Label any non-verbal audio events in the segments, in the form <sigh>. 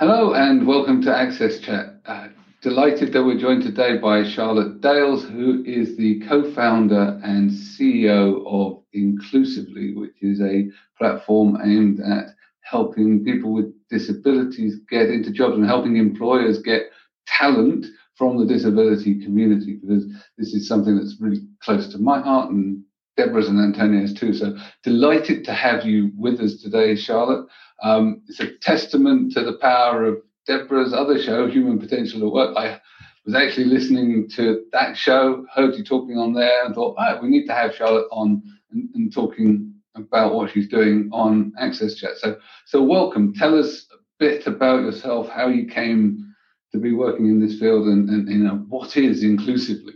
Hello and welcome to Access Chat. Uh, delighted that we're joined today by Charlotte Dales, who is the co founder and CEO of Inclusively, which is a platform aimed at helping people with disabilities get into jobs and helping employers get talent from the disability community because this is something that's really close to my heart and Deborah's and Antonio's too. So delighted to have you with us today, Charlotte. Um, it's a testament to the power of Deborah's other show, Human Potential at Work. I was actually listening to that show, heard you talking on there, and thought, oh, we need to have Charlotte on and, and talking about what she's doing on Access Chat. So, so welcome. Tell us a bit about yourself, how you came to be working in this field, and, and know what is inclusively.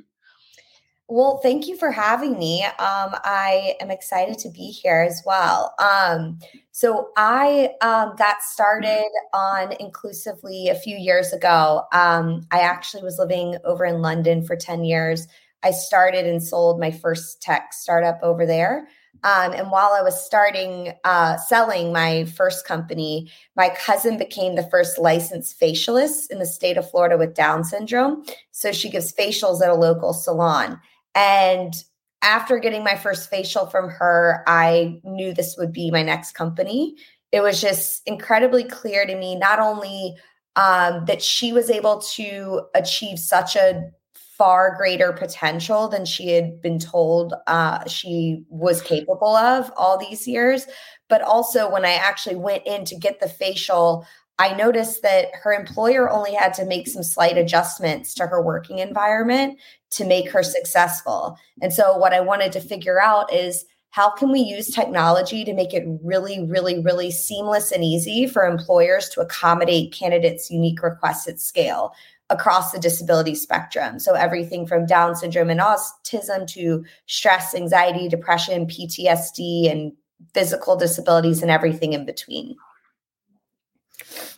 Well, thank you for having me. Um, I am excited to be here as well. Um, so, I um, got started on Inclusively a few years ago. Um, I actually was living over in London for 10 years. I started and sold my first tech startup over there. Um, and while I was starting uh, selling my first company, my cousin became the first licensed facialist in the state of Florida with Down syndrome. So she gives facials at a local salon. And after getting my first facial from her, I knew this would be my next company. It was just incredibly clear to me not only um, that she was able to achieve such a far greater potential than she had been told uh, she was capable of all these years. But also, when I actually went in to get the facial, I noticed that her employer only had to make some slight adjustments to her working environment to make her successful. And so, what I wanted to figure out is how can we use technology to make it really, really, really seamless and easy for employers to accommodate candidates' unique requests at scale across the disability spectrum. So, everything from Down syndrome and autism to stress, anxiety, depression, PTSD, and physical disabilities, and everything in between.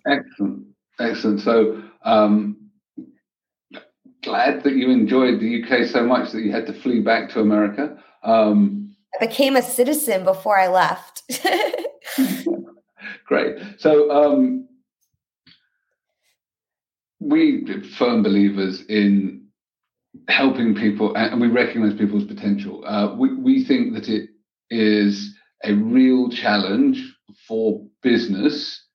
Excellent, excellent. So, um, glad that you enjoyed the UK so much that you had to flee back to America. Um, I became a citizen before I left. <laughs> Great. So, um, we firm believers in helping people, and we recognize people's potential. Uh, we, we think that it is a real challenge for business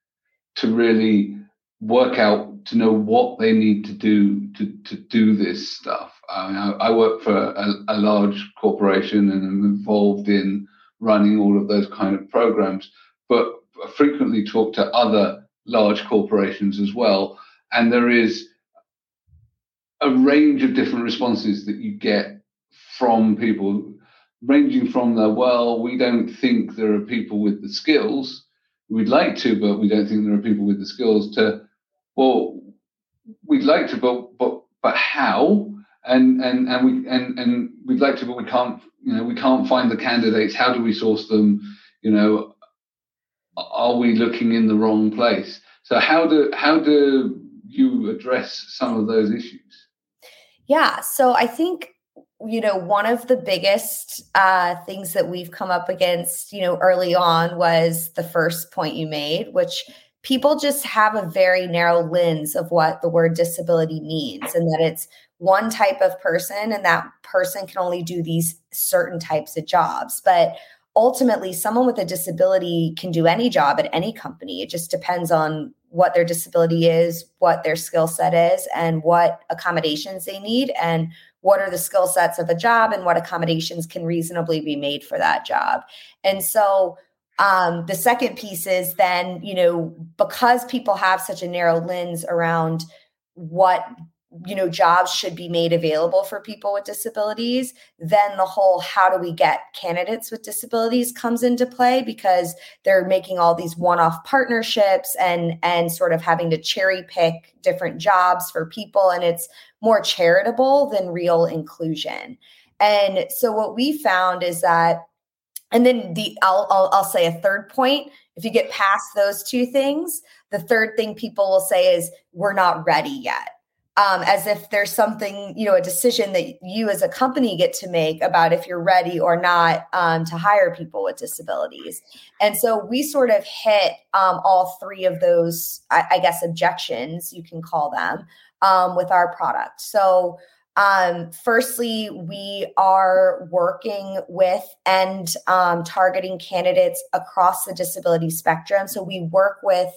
to really work out to know what they need to do to, to do this stuff. I, mean, I, I work for a, a, large corporation and I'm involved in running all of those kind of programs, but I frequently talk to other large corporations as well. And there is a range of different responses that you get from people, ranging from the, well, we don't think there are people with the skills we'd like to, but we don't think there are people with the skills to. Well, we'd like to, but but but how? And and and we and and we'd like to, but we can't. You know, we can't find the candidates. How do we source them? You know, are we looking in the wrong place? So how do how do you address some of those issues? Yeah, so I think you know, one of the biggest uh, things that we've come up against, you know, early on was the first point you made, which people just have a very narrow lens of what the word disability means and that it's one type of person and that person can only do these certain types of jobs. But ultimately, someone with a disability can do any job at any company. It just depends on what their disability is, what their skill set is, and what accommodations they need, and what are the skill sets of a job and what accommodations can reasonably be made for that job. And so um, the second piece is then, you know, because people have such a narrow lens around what you know jobs should be made available for people with disabilities then the whole how do we get candidates with disabilities comes into play because they're making all these one-off partnerships and and sort of having to cherry pick different jobs for people and it's more charitable than real inclusion. And so what we found is that and then the I'll, I'll, I'll say a third point if you get past those two things the third thing people will say is we're not ready yet um, as if there's something, you know, a decision that you as a company get to make about if you're ready or not um, to hire people with disabilities. And so we sort of hit um, all three of those, I, I, guess, objections, you can call them, um, with our product. So, um, firstly, we are working with and um, targeting candidates across the disability spectrum. So we work with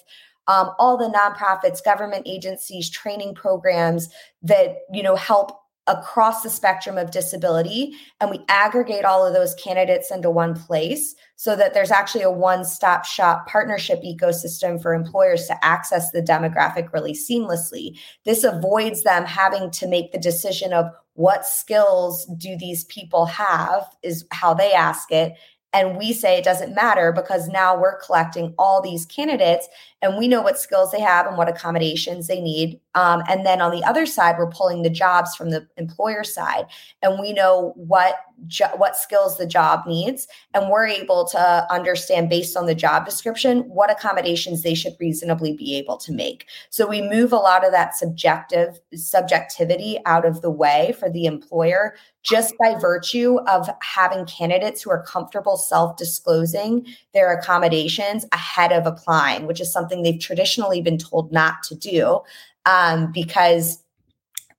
um, all the nonprofits, government agencies, training programs that you know help across the spectrum of disability. And we aggregate all of those candidates into one place so that there's actually a one-stop shop partnership ecosystem for employers to access the demographic really seamlessly. This avoids them having to make the decision of what skills do these people have is how they ask it. And we say it doesn't matter because now we're collecting all these candidates and we know what skills they have and what accommodations they need. Um, and then on the other side, we're pulling the jobs from the employer side and we know what jo- what skills the job needs. And we're able to understand based on the job description what accommodations they should reasonably be able to make. So we move a lot of that subjective subjectivity out of the way for the employer just by virtue of having candidates who are comfortable self disclosing their accommodations ahead of applying, which is something they've traditionally been told not to do um, because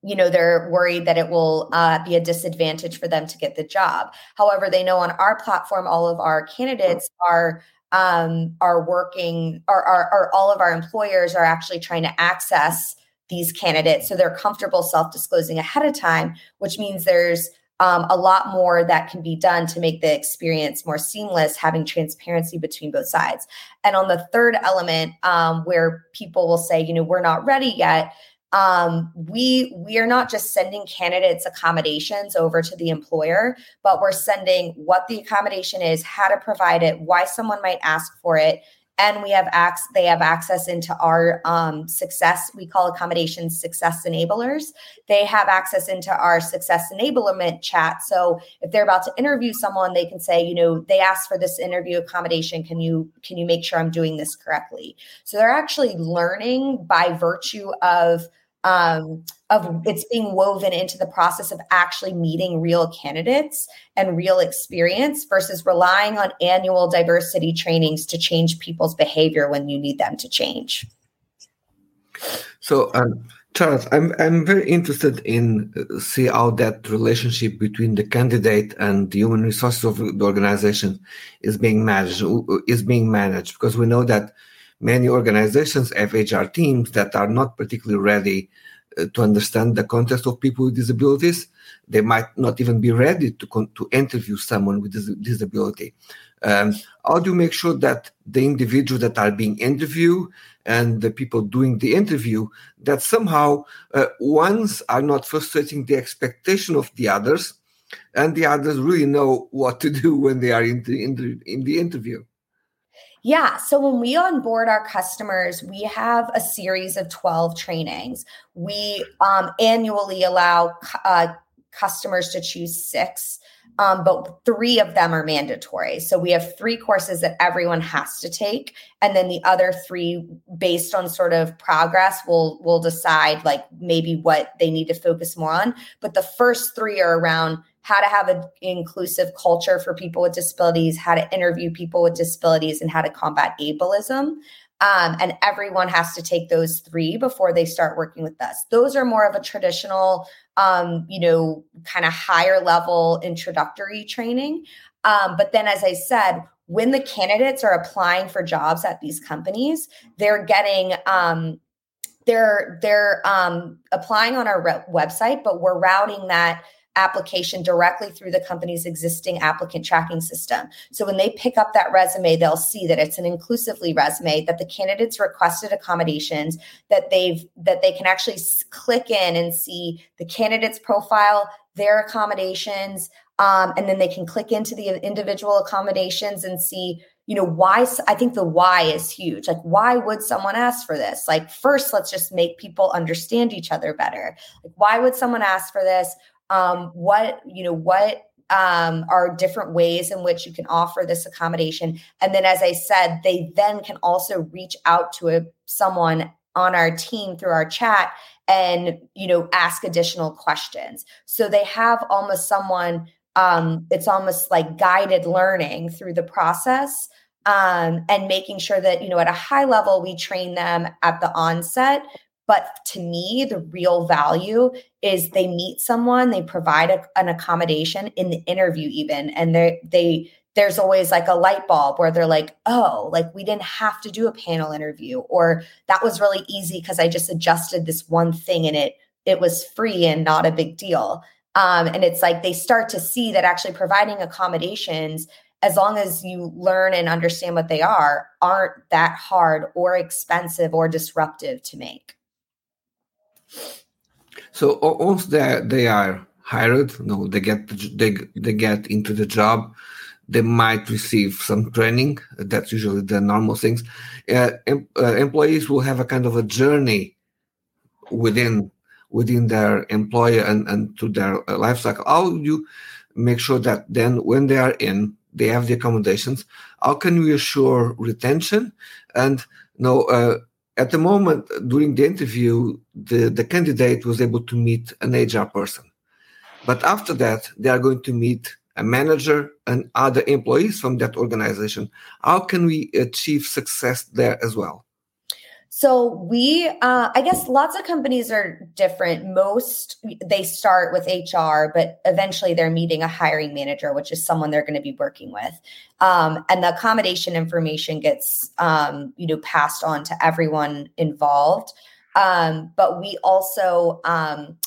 you know they're worried that it will uh, be a disadvantage for them to get the job. However they know on our platform all of our candidates are um, are working or are, are all of our employers are actually trying to access these candidates. So they're comfortable self-disclosing ahead of time which means there's um, a lot more that can be done to make the experience more seamless having transparency between both sides. And on the third element um, where people will say you know we're not ready yet um, we we are not just sending candidates accommodations over to the employer but we're sending what the accommodation is how to provide it why someone might ask for it and we have access they have access into our um, success we call accommodations success enablers. They have access into our success enablement chat. So if they're about to interview someone they can say you know they asked for this interview accommodation. Can you can you make sure i'm doing this correctly? So they're actually learning by virtue of um, of it's being woven into the process of actually meeting real candidates and real experience versus relying on annual diversity trainings to change people's behavior when you need them to change. So, um, Charles, I'm I'm very interested in uh, see how that relationship between the candidate and the human resources of the organization is being managed is being managed because we know that many organizations have HR teams that are not particularly ready uh, to understand the context of people with disabilities. They might not even be ready to con- to interview someone with dis- disability. Um, how do you make sure that the individuals that are being interviewed and the people doing the interview that somehow uh, ones are not frustrating the expectation of the others and the others really know what to do <laughs> when they are in the, in the, in the interview yeah. So when we onboard our customers, we have a series of 12 trainings. We um, annually allow uh, customers to choose six, um, but three of them are mandatory. So we have three courses that everyone has to take, and then the other three, based on sort of progress, will will decide like maybe what they need to focus more on. But the first three are around how to have an inclusive culture for people with disabilities, how to interview people with disabilities, and how to combat ableism. Um, and everyone has to take those three before they start working with us. Those are more of a traditional, um, you know, kind of higher level introductory training. Um, but then, as I said, when the candidates are applying for jobs at these companies, they're getting um, they're they're um, applying on our re- website, but we're routing that application directly through the company's existing applicant tracking system. So when they pick up that resume, they'll see that it's an inclusively resume, that the candidates requested accommodations, that they've that they can actually click in and see the candidate's profile, their accommodations, um, and then they can click into the individual accommodations and see you know why i think the why is huge. Like why would someone ask for this? Like first let's just make people understand each other better. Like why would someone ask for this um, what you know what um, are different ways in which you can offer this accommodation. And then as i said they then can also reach out to a, someone on our team through our chat and you know ask additional questions. So they have almost someone um, it's almost like guided learning through the process um, and making sure that you know at a high level we train them at the onset but to me the real value is they meet someone they provide a, an accommodation in the interview even and they they there's always like a light bulb where they're like, oh, like we didn't have to do a panel interview, or that was really easy because I just adjusted this one thing and it it was free and not a big deal. Um, and it's like they start to see that actually providing accommodations, as long as you learn and understand what they are, aren't that hard or expensive or disruptive to make. So once they they are hired, you know, they get they they get into the job they might receive some training. That's usually the normal things. Uh, em- uh, employees will have a kind of a journey within within their employer and, and to their uh, life cycle. How do you make sure that then when they are in, they have the accommodations. How can we assure retention? And you know, uh, at the moment during the interview, the, the candidate was able to meet an HR person. But after that, they are going to meet a manager and other employees from that organization how can we achieve success there as well so we uh, i guess lots of companies are different. Most they start with hr but eventually they're meeting a hiring manager which is someone they're going to be working with. Um, and the accommodation information gets um, you know passed on to everyone involved. Um, but we also um,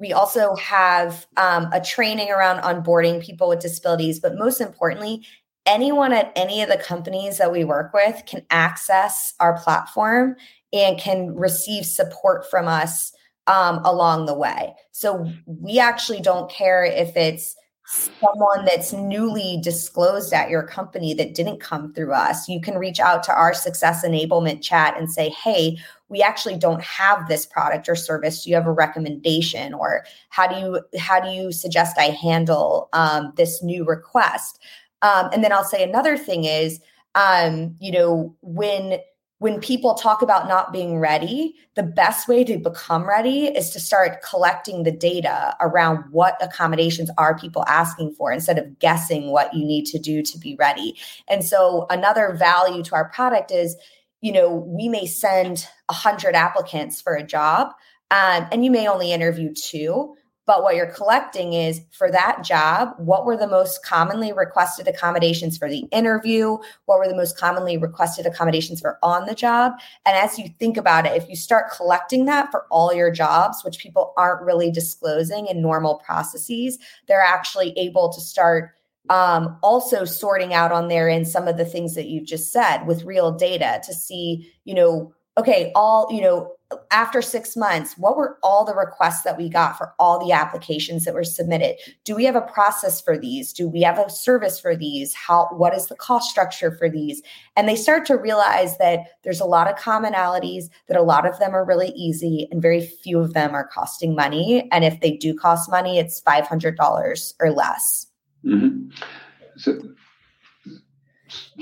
we also have um, a training around onboarding people with disabilities, but most importantly, anyone at any of the companies that we work with can access our platform and can receive support from us um, along the way. So we actually don't care if it's someone that's newly disclosed at your company that didn't come through us, you can reach out to our success enablement chat and say, hey, we actually don't have this product or service. Do you have a recommendation? Or how do you how do you suggest I handle um, this new request? Um, and then I'll say another thing is, um, you know, when when people talk about not being ready, the best way to become ready is to start collecting the data around what accommodations are people asking for instead of guessing what you need to do to be ready. And so, another value to our product is, you know, we may send 100 applicants for a job, um, and you may only interview two but what you're collecting is for that job, what were the most commonly requested accommodations for the interview? What were the most commonly requested accommodations for on the job? And as you think about it, if you start collecting that for all your jobs, which people aren't really disclosing in normal processes, they're actually able to start um, also sorting out on their end some of the things that you've just said with real data to see, you know, okay, all, you know, after six months, what were all the requests that we got for all the applications that were submitted? Do we have a process for these? Do we have a service for these? How what is the cost structure for these? And they start to realize that there's a lot of commonalities, that a lot of them are really easy, and very few of them are costing money. And if they do cost money, it's five hundred dollars or less. Mm-hmm. So,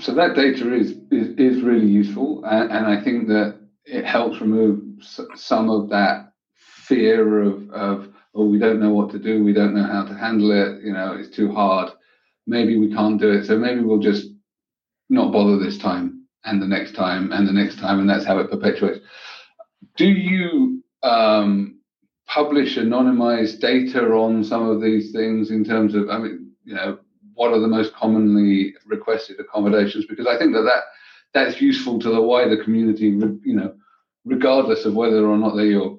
so that data is is, is really useful, and, and I think that it helps remove some of that fear of, of oh we don't know what to do we don't know how to handle it you know it's too hard. Maybe we can't do it so maybe we'll just not bother this time and the next time and the next time and that's how it perpetuates. Do you um, publish anonymized data on some of these things in terms of i mean you know what are the most commonly requested accommodations? Because i think that that that's useful to the wider community you know regardless of whether or not they're your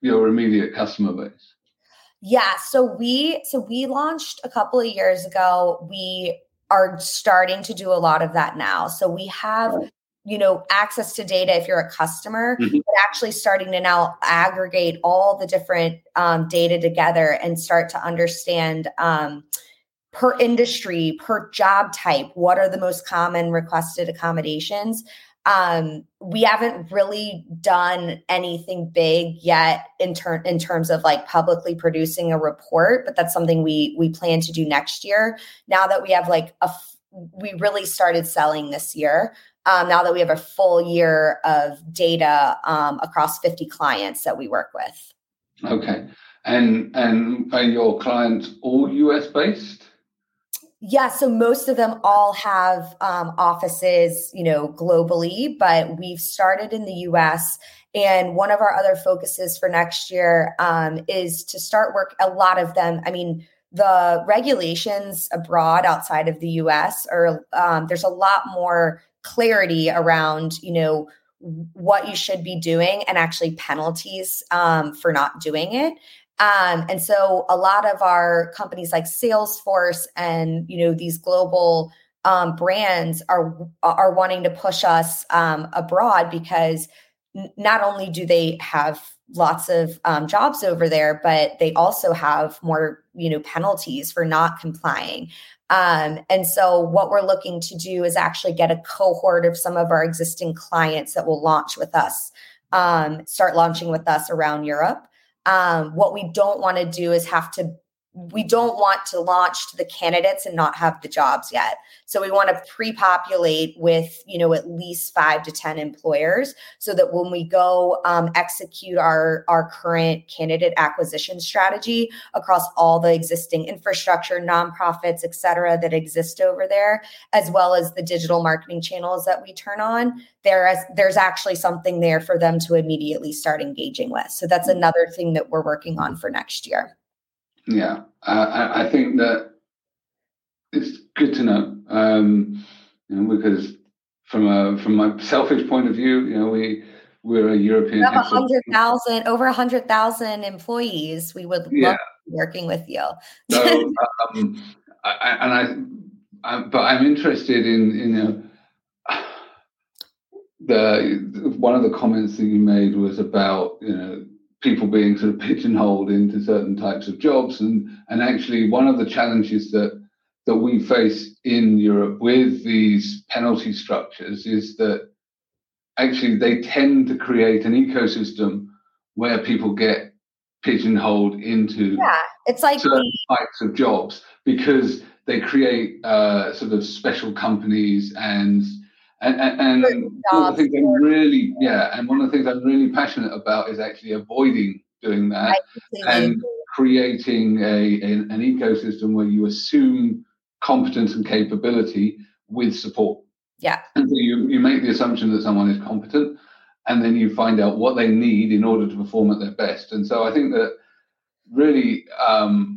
your immediate customer base? Yeah, so we so we launched a couple of years ago. We are starting to do a lot of that now. So we have you know access to data if you're a customer mm-hmm. but actually starting to now aggregate all the different um, data together and start to understand um, per industry per job type what are the most common requested accommodations um, we haven't really done anything big yet in in terms of like publicly producing a report, but that's something we we plan to do next year. Now that we have like a we really started selling this year. um, now that we have a full year of data um, across 50 clients that we work with. Okay. And and are your clients all US based? Yeah, so most of them all have um, offices, you know, globally, but we've started in the U.S. And one of our other focuses for next year um, is to start work. A lot of them, I mean, the regulations abroad outside of the U.S. are um, there's a lot more clarity around, you know, what you should be doing and actually penalties um, for not doing it. Um, and so a lot of our companies like Salesforce and you know these global um, brands are are wanting to push us um, abroad because n- not only do they have lots of um, jobs over there, but they also have more you know penalties for not complying. Um, and so what we're looking to do is actually get a cohort of some of our existing clients that will launch with us, um, start launching with us around Europe. Um, what we don't want to do is have to we don't want to launch to the candidates and not have the jobs yet. So we want to pre-populate with, you know, at least five to 10 employers so that when we go um, execute our, our current candidate acquisition strategy across all the existing infrastructure, nonprofits, et cetera, that exist over there, as well as the digital marketing channels that we turn on, there is, there's actually something there for them to immediately start engaging with. So that's another thing that we're working on for next year. Yeah, uh, I, think that it's good to know, um, you know, because from a from my selfish point of view, you know, we we're a European. We have hundred thousand, over a hundred thousand employees. We would yeah. love working with you. so, <laughs> um, I, and I, I, but I'm interested in you know <sighs> the one of the comments that you made was about you know people being sort of pigeonholed into certain types of jobs. And, and actually, one of the challenges that, that we face in Europe with these penalty structures is that actually they tend to create an ecosystem where people get pigeonholed into yeah, it's like certain types of jobs because they create uh, sort of special companies and and, and, and one of the things I'm really, yeah, and one of the things I'm really passionate about is actually avoiding doing that and creating a, a, an ecosystem where you assume competence and capability with support. Yeah. And so you, you make the assumption that someone is competent and then you find out what they need in order to perform at their best. And so I think that really um,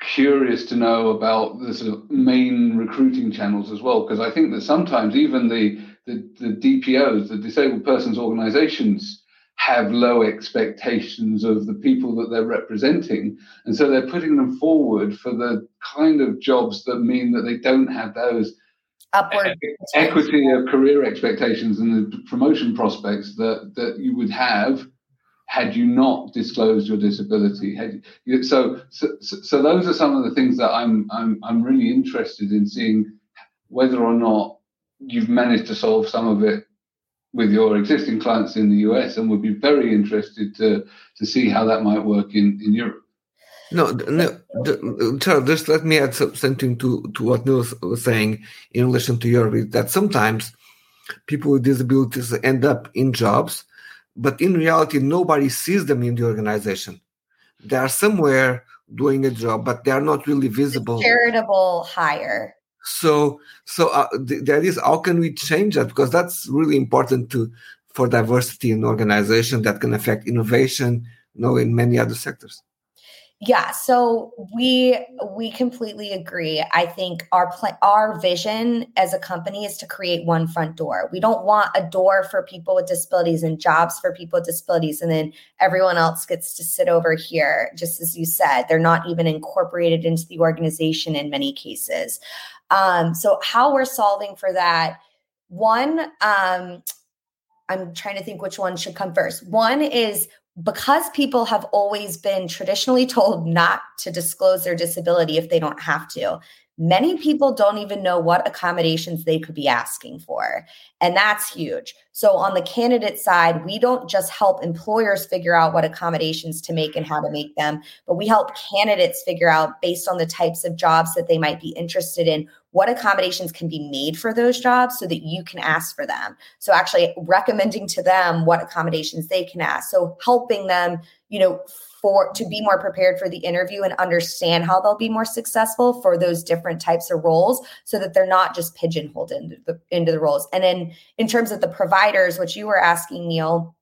curious to know about the sort of main recruiting channels as well, because I think that sometimes even the, the, the DPOs, the disabled persons organizations, have low expectations of the people that they're representing. And so they're putting them forward for the kind of jobs that mean that they don't have those upward equity of career expectations and the promotion prospects that, that you would have had you not disclosed your disability. Had you, so, so, so those are some of the things that I'm, I'm, I'm really interested in seeing whether or not you've managed to solve some of it with your existing clients in the US, and would be very interested to to see how that might work in in Europe. No, no, Charles, just let me add something to, to what Neil was saying in relation to Europe. That sometimes people with disabilities end up in jobs but in reality nobody sees them in the organization. They are somewhere doing a job but they are not really visible. charitable hire. So so uh, the, the idea is how can we change that? Because that's really important to for diversity in organization that can affect innovation you know in many other sectors yeah, so we we completely agree. I think our pl- our vision as a company is to create one front door. We don't want a door for people with disabilities and jobs for people with disabilities and then everyone else gets to sit over here just as you said. They're not even incorporated into the organization in many cases. Um, so how we're solving for that one um, I'm trying to think which one should come first. One is because people have always been traditionally told not to disclose their disability if they don't have to, many people don't even know what accommodations they could be asking for. And that's huge. So, on the candidate side, we don't just help employers figure out what accommodations to make and how to make them, but we help candidates figure out based on the types of jobs that they might be interested in what accommodations can be made for those jobs so that you can ask for them. So actually recommending to them what accommodations they can ask. So helping them, you know, for to be more prepared for the interview and understand how they'll be more successful for those different types of roles so that they're not just pigeonholed into the into the roles. And then in terms of the providers, which you were asking, Neil,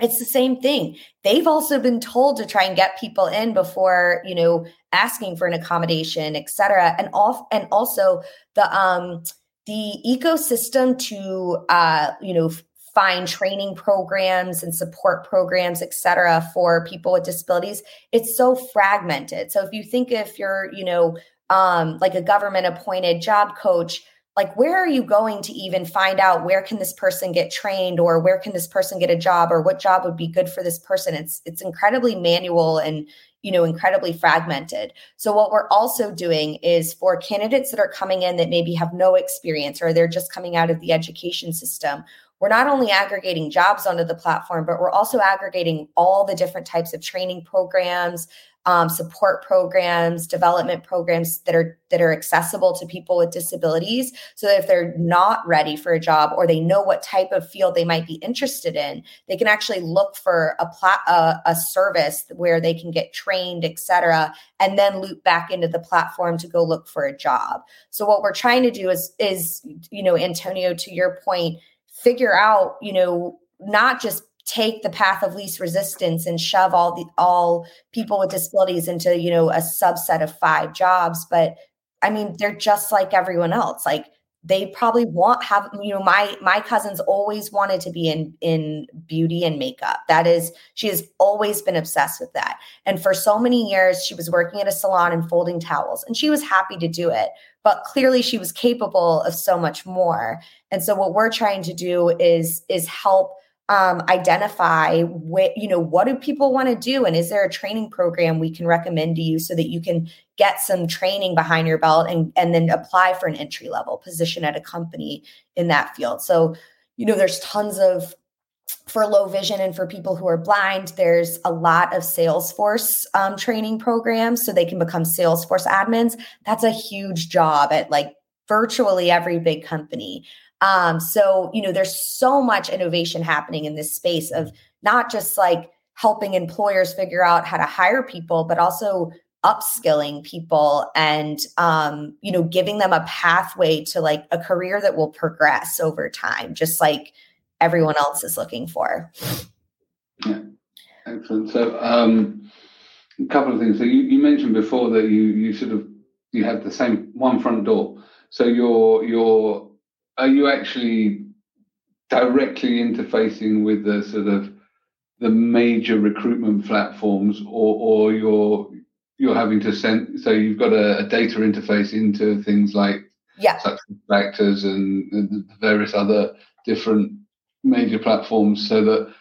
it's the same thing. They've also been told to try and get people in before, you know, asking for an accommodation, et cetera. And off and also the um the ecosystem to uh, you know, find training programs and support programs, et cetera, for people with disabilities, it's so fragmented. So if you think if you're, you know, um, like a government appointed job coach, like where are you going to even find out where can this person get trained or where can this person get a job or what job would be good for this person? It's it's incredibly manual and you know incredibly fragmented. So what we're also doing is for candidates that are coming in that maybe have no experience or they're just coming out of the education system we're not only aggregating jobs onto the platform, but we're also aggregating all the different types of training programs, um, support programs, development programs that are that are accessible to people with disabilities, so that if they're not ready for a job or they know what type of field they might be interested in, they can actually look for a plat a, a service where they can get trained, et cetera, and then loop back into the platform to go look for a job. So what we're trying to do is is you know Antonio, to your point figure out, you know, not just take the path of least resistance and shove all the all people with disabilities into, you know, a subset of five jobs, but I mean, they're just like everyone else. Like they probably want have you know my my cousins always wanted to be in in beauty and makeup. That is she has always been obsessed with that. And for so many years she was working at a salon and folding towels and she was happy to do it. But clearly she was capable of so much more. And so what we're trying to do is is help um, identify what you know what do people want to do and is there a training program we can recommend to you so that you can get some training behind your belt and and then apply for an entry level position at a company in that field? So you know there's tons of for low vision and for people who are blind there's a lot of salesforce um, training programs so they can become salesforce admins. That's a huge job at like virtually every big company um, so, you know, there's so much innovation happening in this space of not just like helping employers figure out how to hire people, but also upskilling people and um, you know giving them a pathway to like a career that will progress over time just like everyone else is looking for. Yeah. Excellent. So um, a couple of things. So you, you mentioned before that you you sort of you have the same one front door. So your your are you actually directly interfacing with the sort of the major recruitment platforms or or you're you're having to send so you've got a, a data interface into things like yeah. such factors and, and various other different major platforms so that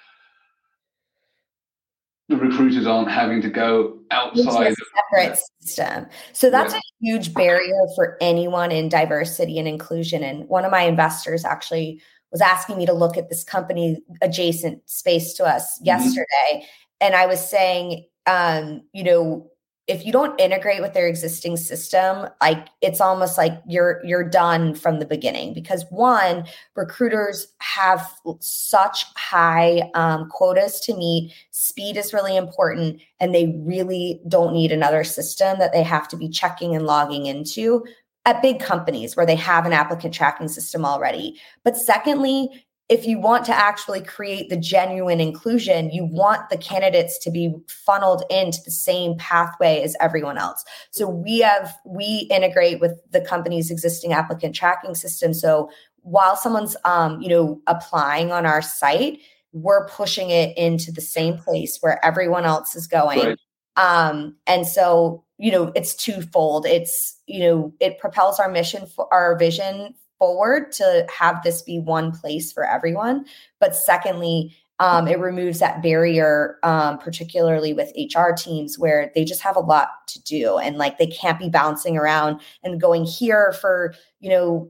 the recruiters aren't having to go outside a separate system. So that's yeah. a huge barrier for anyone in diversity and inclusion. And one of my investors actually was asking me to look at this company adjacent space to us mm-hmm. yesterday. And I was saying, um, you know, if you don't integrate with their existing system like it's almost like you're you're done from the beginning because one recruiters have such high um, quotas to meet. Speed is really important and they really don't need another system that they have to be checking and logging into at big companies where they have an applicant tracking system already. But secondly if you want to actually create the genuine inclusion, you want the candidates to be funneled into the same pathway as everyone else. So we have we integrate with the company's existing applicant tracking system. So while someone's um, you know applying on our site, we're pushing it into the same place where everyone else is going. Right. Um, and so you know it's twofold. It's you know it propels our mission for our vision forward to have this be one place for everyone. But secondly, um, it removes that barrier, um, particularly with HR teams where they just have a lot to do and like they can't be bouncing around and going here for, you know,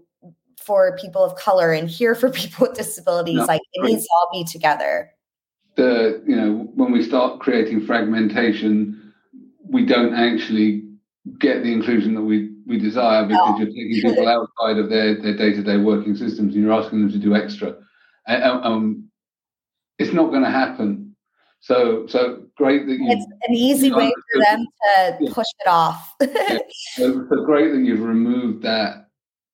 for people of color and here for <laughs> people with disabilities. No, like it needs to all be together. The, you know, when we start creating fragmentation, we don't actually get the inclusion that we we desire because you're taking people outside of their, their day-to-day working systems and you're asking them to do extra. And, um, it's not going to happen. So, so great that you. It's an easy way for them to yeah. push it off. <laughs> yeah. so, so, great that you've removed that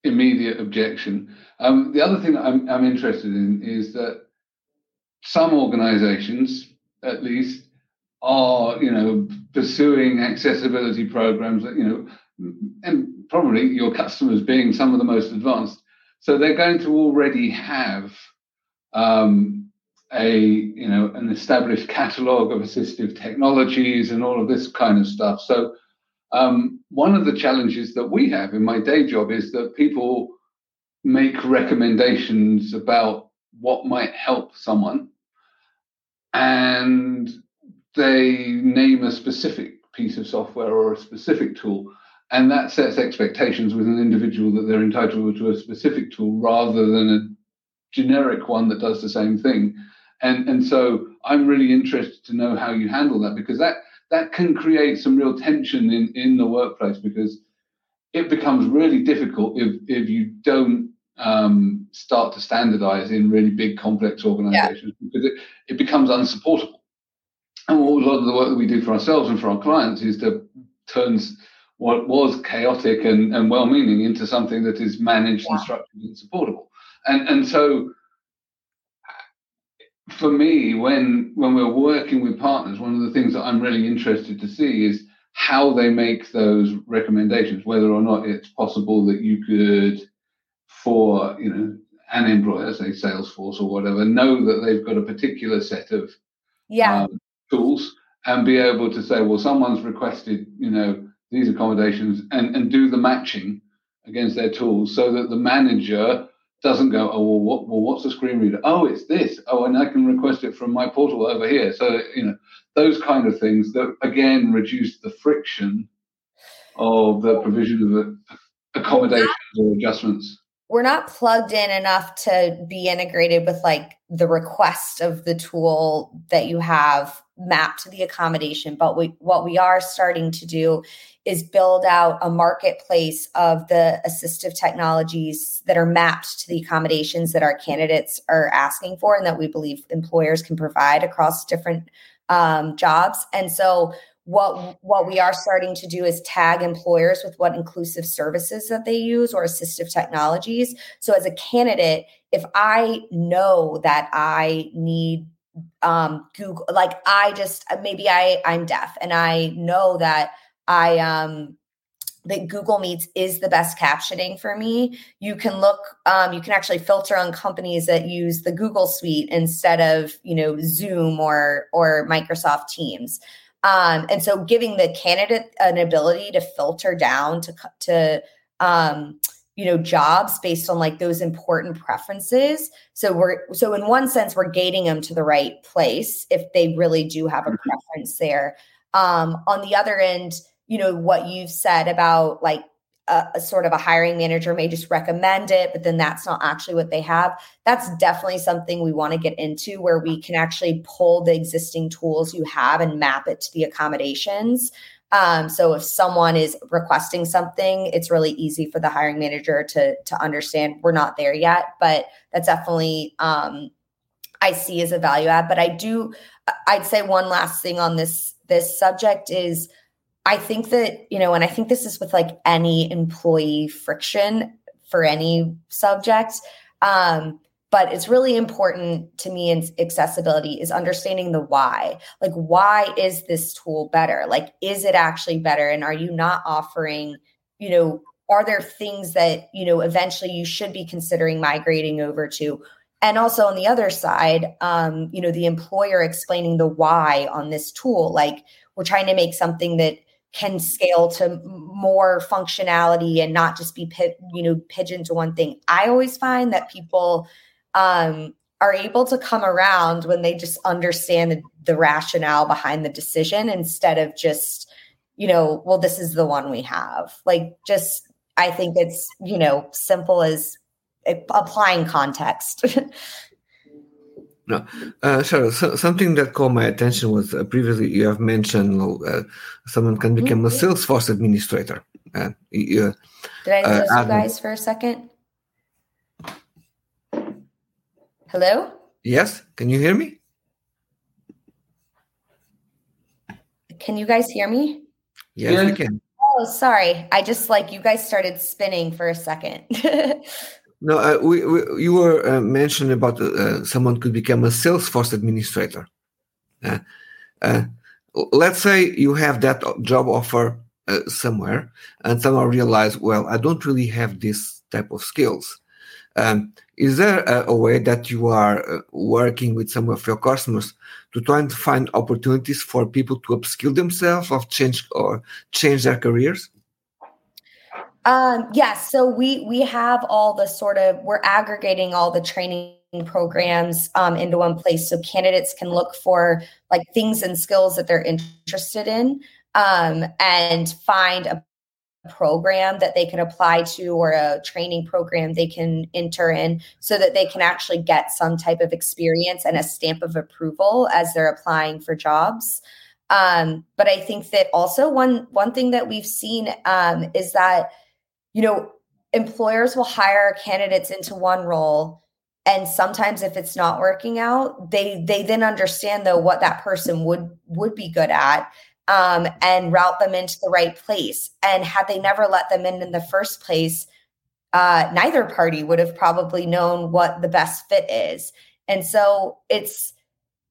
immediate objection. Um, the other thing I'm, I'm interested in is that some organisations, at least, are you know pursuing accessibility programs that you know and probably your customers being some of the most advanced. So they're going to already have um, a you know an established catalog of assistive technologies and all of this kind of stuff. So um, one of the challenges that we have in my day job is that people make recommendations about what might help someone and they name a specific piece of software or a specific tool, and that sets expectations with an individual that they're entitled to a specific tool rather than a generic one that does the same thing. And and so I'm really interested to know how you handle that because that that can create some real tension in in the workplace because it becomes really difficult if if you don't um, start to standardize in really big complex organizations yeah. because it, it becomes unsupportable and a lot of the work that we do for ourselves and for our clients is to turn what was chaotic and, and well-meaning into something that is managed yeah. and structured and supportable. And and so for me, when when we're working with partners, one of the things that I'm really interested to see is how they make those recommendations, whether or not it's possible that you could, for you know, an employer, say Salesforce or whatever, know that they've got a particular set of yeah. Um, tools and be able to say, well, someone's requested, you know, these accommodations and, and do the matching against their tools so that the manager doesn't go, oh, well, what, well, what's the screen reader? Oh, it's this. Oh, and I can request it from my portal over here. So, you know, those kind of things that, again, reduce the friction of the provision of accommodations or adjustments we're not plugged in enough to be integrated with like the request of the tool that you have mapped to the accommodation. But we, what we are starting to do is build out a marketplace of the assistive technologies that are mapped to the accommodations that our candidates are asking for and that we believe employers can provide across different um, jobs. And so what what we are starting to do is tag employers with what inclusive services that they use or assistive technologies. So as a candidate if i know that i need um google like i just maybe i i'm deaf and i know that i um that google meets is the best captioning for me you can look um, you can actually filter on companies that use the google suite instead of you know zoom or or microsoft teams um, and so giving the candidate an ability to filter down to, to um, you know, jobs based on like those important preferences. So we're, so in one sense, we're gating them to the right place if they really do have a mm-hmm. preference there. Um, on the other end, you know, what you've said about like a, a, sort of a hiring manager may just recommend it, but then that's not actually what they have. That's definitely something we want to get into where we can actually pull the existing tools you have and map it to the accommodations. Um, so if someone is requesting something, it's really easy for the hiring manager to to understand we're not there yet, but that's definitely um, I see as a value add. But I do, I'd say one last thing on this this subject is I think that, you know, and I think this is with like any employee friction for any subject. Um, but it's really important to me in accessibility is understanding the why. Like, why is this tool better? Like, is it actually better? And are you not offering, you know, are there things that, you know, eventually you should be considering migrating over to? And also on the other side, um, you know, the employer explaining the why on this tool. Like, we're trying to make something that can scale to more functionality and not just be you know pigeon to one thing. I always find that people um, are able to come around when they just understand the, the rationale behind the decision instead of just you know well this is the one we have. Like just i think it's you know simple as applying context <laughs> No, uh, sure. So, something that caught my attention was uh, previously you have mentioned uh, someone can become a mm-hmm. Salesforce administrator. Uh, Did I lose you guys for a second? Hello? Yes, can you hear me? Can you guys hear me? Yes, yeah. we can. Oh, sorry. I just like you guys started spinning for a second. <laughs> no, uh, we, we, you were uh, mentioning about uh, someone could become a Salesforce administrator. Uh, uh, let's say you have that job offer uh, somewhere, and somehow realize, well, I don't really have this type of skills. Um, is there a, a, way that you are working with some of your customers to try and find opportunities for people to upskill themselves or change or change their careers? Um, yes. Yeah, so we we have all the sort of we're aggregating all the training programs um, into one place so candidates can look for like things and skills that they're interested in um, and find a program that they can apply to or a training program they can enter in so that they can actually get some type of experience and a stamp of approval as they're applying for jobs um, but i think that also one one thing that we've seen um, is that you know employers will hire candidates into one role and sometimes if it's not working out they they then understand though what that person would would be good at um, and route them into the right place. And had they never let them in in the first place, uh, neither party would have probably known what the best fit is. And so it's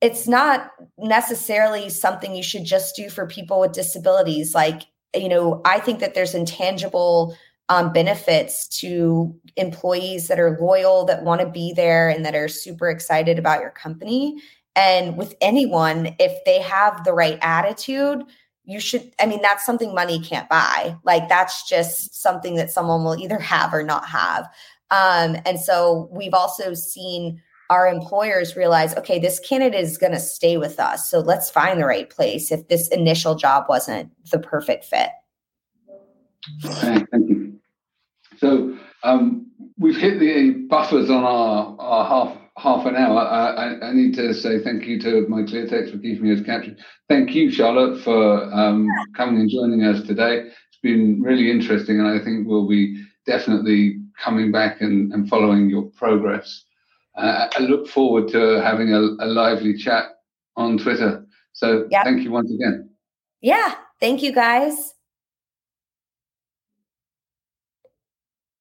it's not necessarily something you should just do for people with disabilities. Like you know, I think that there's intangible um, benefits to employees that are loyal, that want to be there, and that are super excited about your company. And with anyone, if they have the right attitude, you should, I mean, that's something money can't buy. Like that's just something that someone will either have or not have. Um, and so we've also seen our employers realize, okay, this candidate is going to stay with us. So let's find the right place if this initial job wasn't the perfect fit. Okay, thank you. So um, we've hit the buffers on our, our half half an hour. I, I, need to say thank you to MyClearText for keeping us captured. Thank you, Charlotte, for um, coming and joining us today. It's been really interesting, and I think we'll be definitely coming back and, and following your progress. Uh, I look forward to having a, a lively chat on Twitter. So yep. thank you once again. Yeah, thank you guys.